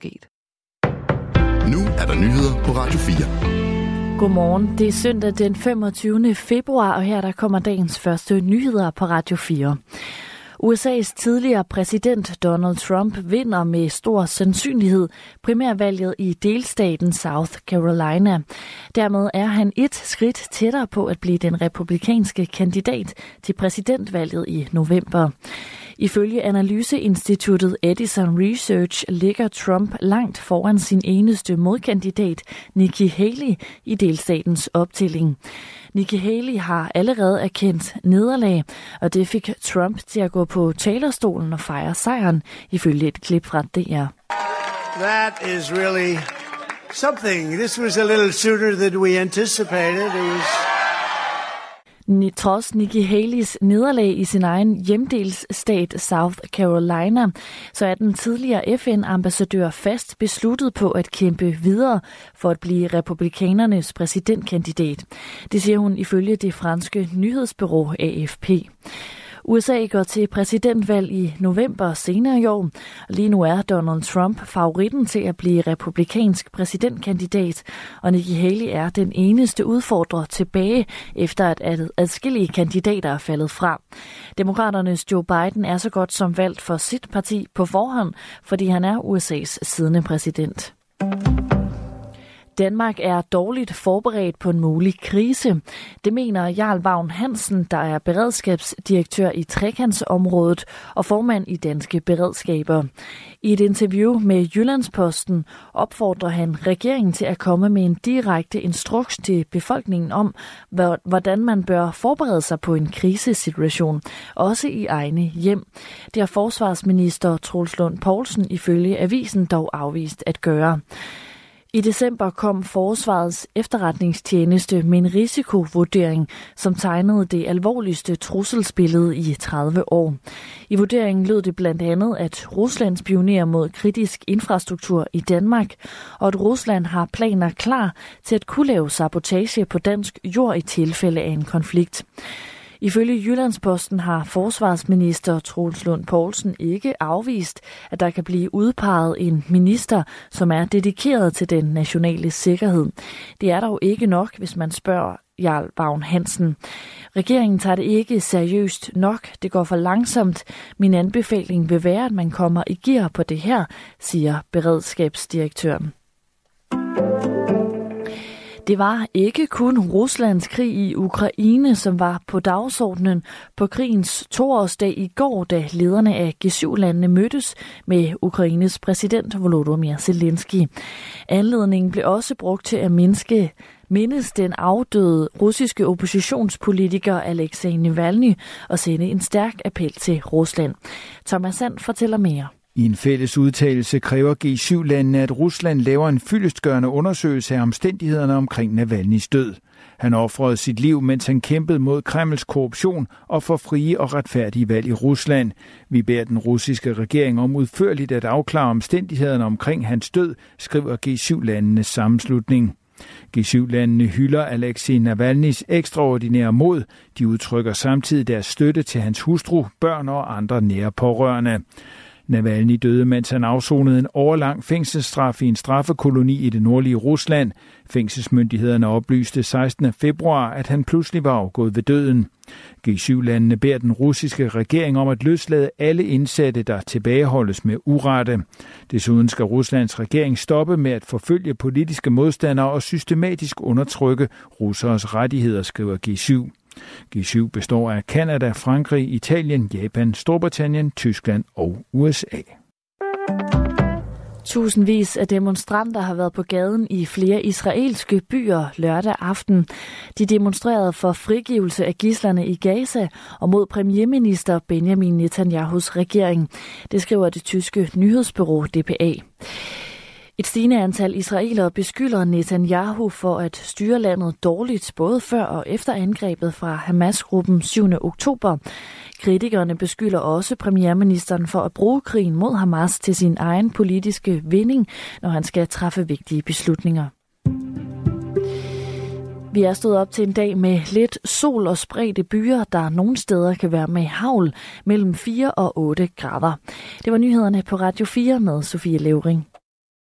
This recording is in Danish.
sket. Nu er der nyheder på Radio 4. Godmorgen. Det er søndag den 25. februar, og her der kommer dagens første nyheder på Radio 4. USA's tidligere præsident Donald Trump vinder med stor sandsynlighed primærvalget i delstaten South Carolina. Dermed er han et skridt tættere på at blive den republikanske kandidat til præsidentvalget i november. Ifølge analyseinstituttet Edison Research ligger Trump langt foran sin eneste modkandidat, Nikki Haley, i delstatens optælling. Nikki Haley har allerede erkendt nederlag, og det fik Trump til at gå på talerstolen og fejre sejren, ifølge et klip fra DR. That is really something. This was a little sooner than we anticipated. It was Trods Nikki Haleys nederlag i sin egen hjemdelsstat South Carolina, så er den tidligere FN-ambassadør fast besluttet på at kæmpe videre for at blive republikanernes præsidentkandidat. Det siger hun ifølge det franske nyhedsbureau AFP. USA går til præsidentvalg i november senere i år. Lige nu er Donald Trump favoritten til at blive republikansk præsidentkandidat, og Nikki Haley er den eneste udfordrer tilbage, efter at adskillige kandidater er faldet fra. Demokraternes Joe Biden er så godt som valgt for sit parti på forhånd, fordi han er USA's siddende præsident. Danmark er dårligt forberedt på en mulig krise. Det mener Jarl Vagn Hansen, der er beredskabsdirektør i Trekantsområdet og formand i Danske Beredskaber. I et interview med Jyllandsposten opfordrer han regeringen til at komme med en direkte instruks til befolkningen om, hvordan man bør forberede sig på en krisesituation, også i egne hjem. Det har forsvarsminister Troels Lund Poulsen ifølge avisen dog afvist at gøre. I december kom Forsvarets efterretningstjeneste med en risikovurdering, som tegnede det alvorligste trusselsbillede i 30 år. I vurderingen lød det blandt andet, at Rusland spionerer mod kritisk infrastruktur i Danmark, og at Rusland har planer klar til at kunne lave sabotage på dansk jord i tilfælde af en konflikt. Ifølge Jyllandsposten har forsvarsminister Troels Lund Poulsen ikke afvist, at der kan blive udpeget en minister, som er dedikeret til den nationale sikkerhed. Det er dog ikke nok, hvis man spørger Jarl Vagn Hansen. Regeringen tager det ikke seriøst nok. Det går for langsomt. Min anbefaling vil være, at man kommer i gear på det her, siger beredskabsdirektøren. Det var ikke kun Ruslands krig i Ukraine, som var på dagsordenen på krigens toårsdag i går, da lederne af G7-landene mødtes med Ukraines præsident Volodymyr Zelensky. Anledningen blev også brugt til at mindske mindes den afdøde russiske oppositionspolitiker Alexei Navalny og sende en stærk appel til Rusland. Thomas Sand fortæller mere. I en fælles udtalelse kræver G7-landene, at Rusland laver en fyldestgørende undersøgelse af omstændighederne omkring Navalny's død. Han offrede sit liv, mens han kæmpede mod Kremls korruption og for frie og retfærdige valg i Rusland. Vi beder den russiske regering om udførligt at afklare omstændighederne omkring hans død, skriver G7-landenes sammenslutning. G7-landene hylder Alexei Navalny's ekstraordinære mod. De udtrykker samtidig deres støtte til hans hustru, børn og andre nære pårørende. Navalny døde, mens han afsonede en årlang fængselsstraf i en straffekoloni i det nordlige Rusland. Fængselsmyndighederne oplyste 16. februar, at han pludselig var afgået ved døden. G7-landene beder den russiske regering om at løslade alle indsatte, der tilbageholdes med urette. Desuden skal Ruslands regering stoppe med at forfølge politiske modstandere og systematisk undertrykke russeres rettigheder, skriver G7. G7 består af Kanada, Frankrig, Italien, Japan, Storbritannien, Tyskland og USA. Tusindvis af demonstranter har været på gaden i flere israelske byer lørdag aften. De demonstrerede for frigivelse af gislerne i Gaza og mod premierminister Benjamin Netanyahus regering. Det skriver det tyske nyhedsbureau DPA. Et stigende antal israelere beskylder Netanyahu for at styre landet dårligt både før og efter angrebet fra Hamas-gruppen 7. oktober. Kritikerne beskylder også premierministeren for at bruge krigen mod Hamas til sin egen politiske vinding, når han skal træffe vigtige beslutninger. Vi er stået op til en dag med lidt sol og spredte byer, der nogle steder kan være med havl mellem 4 og 8 grader. Det var nyhederne på Radio 4 med Sofie Levering.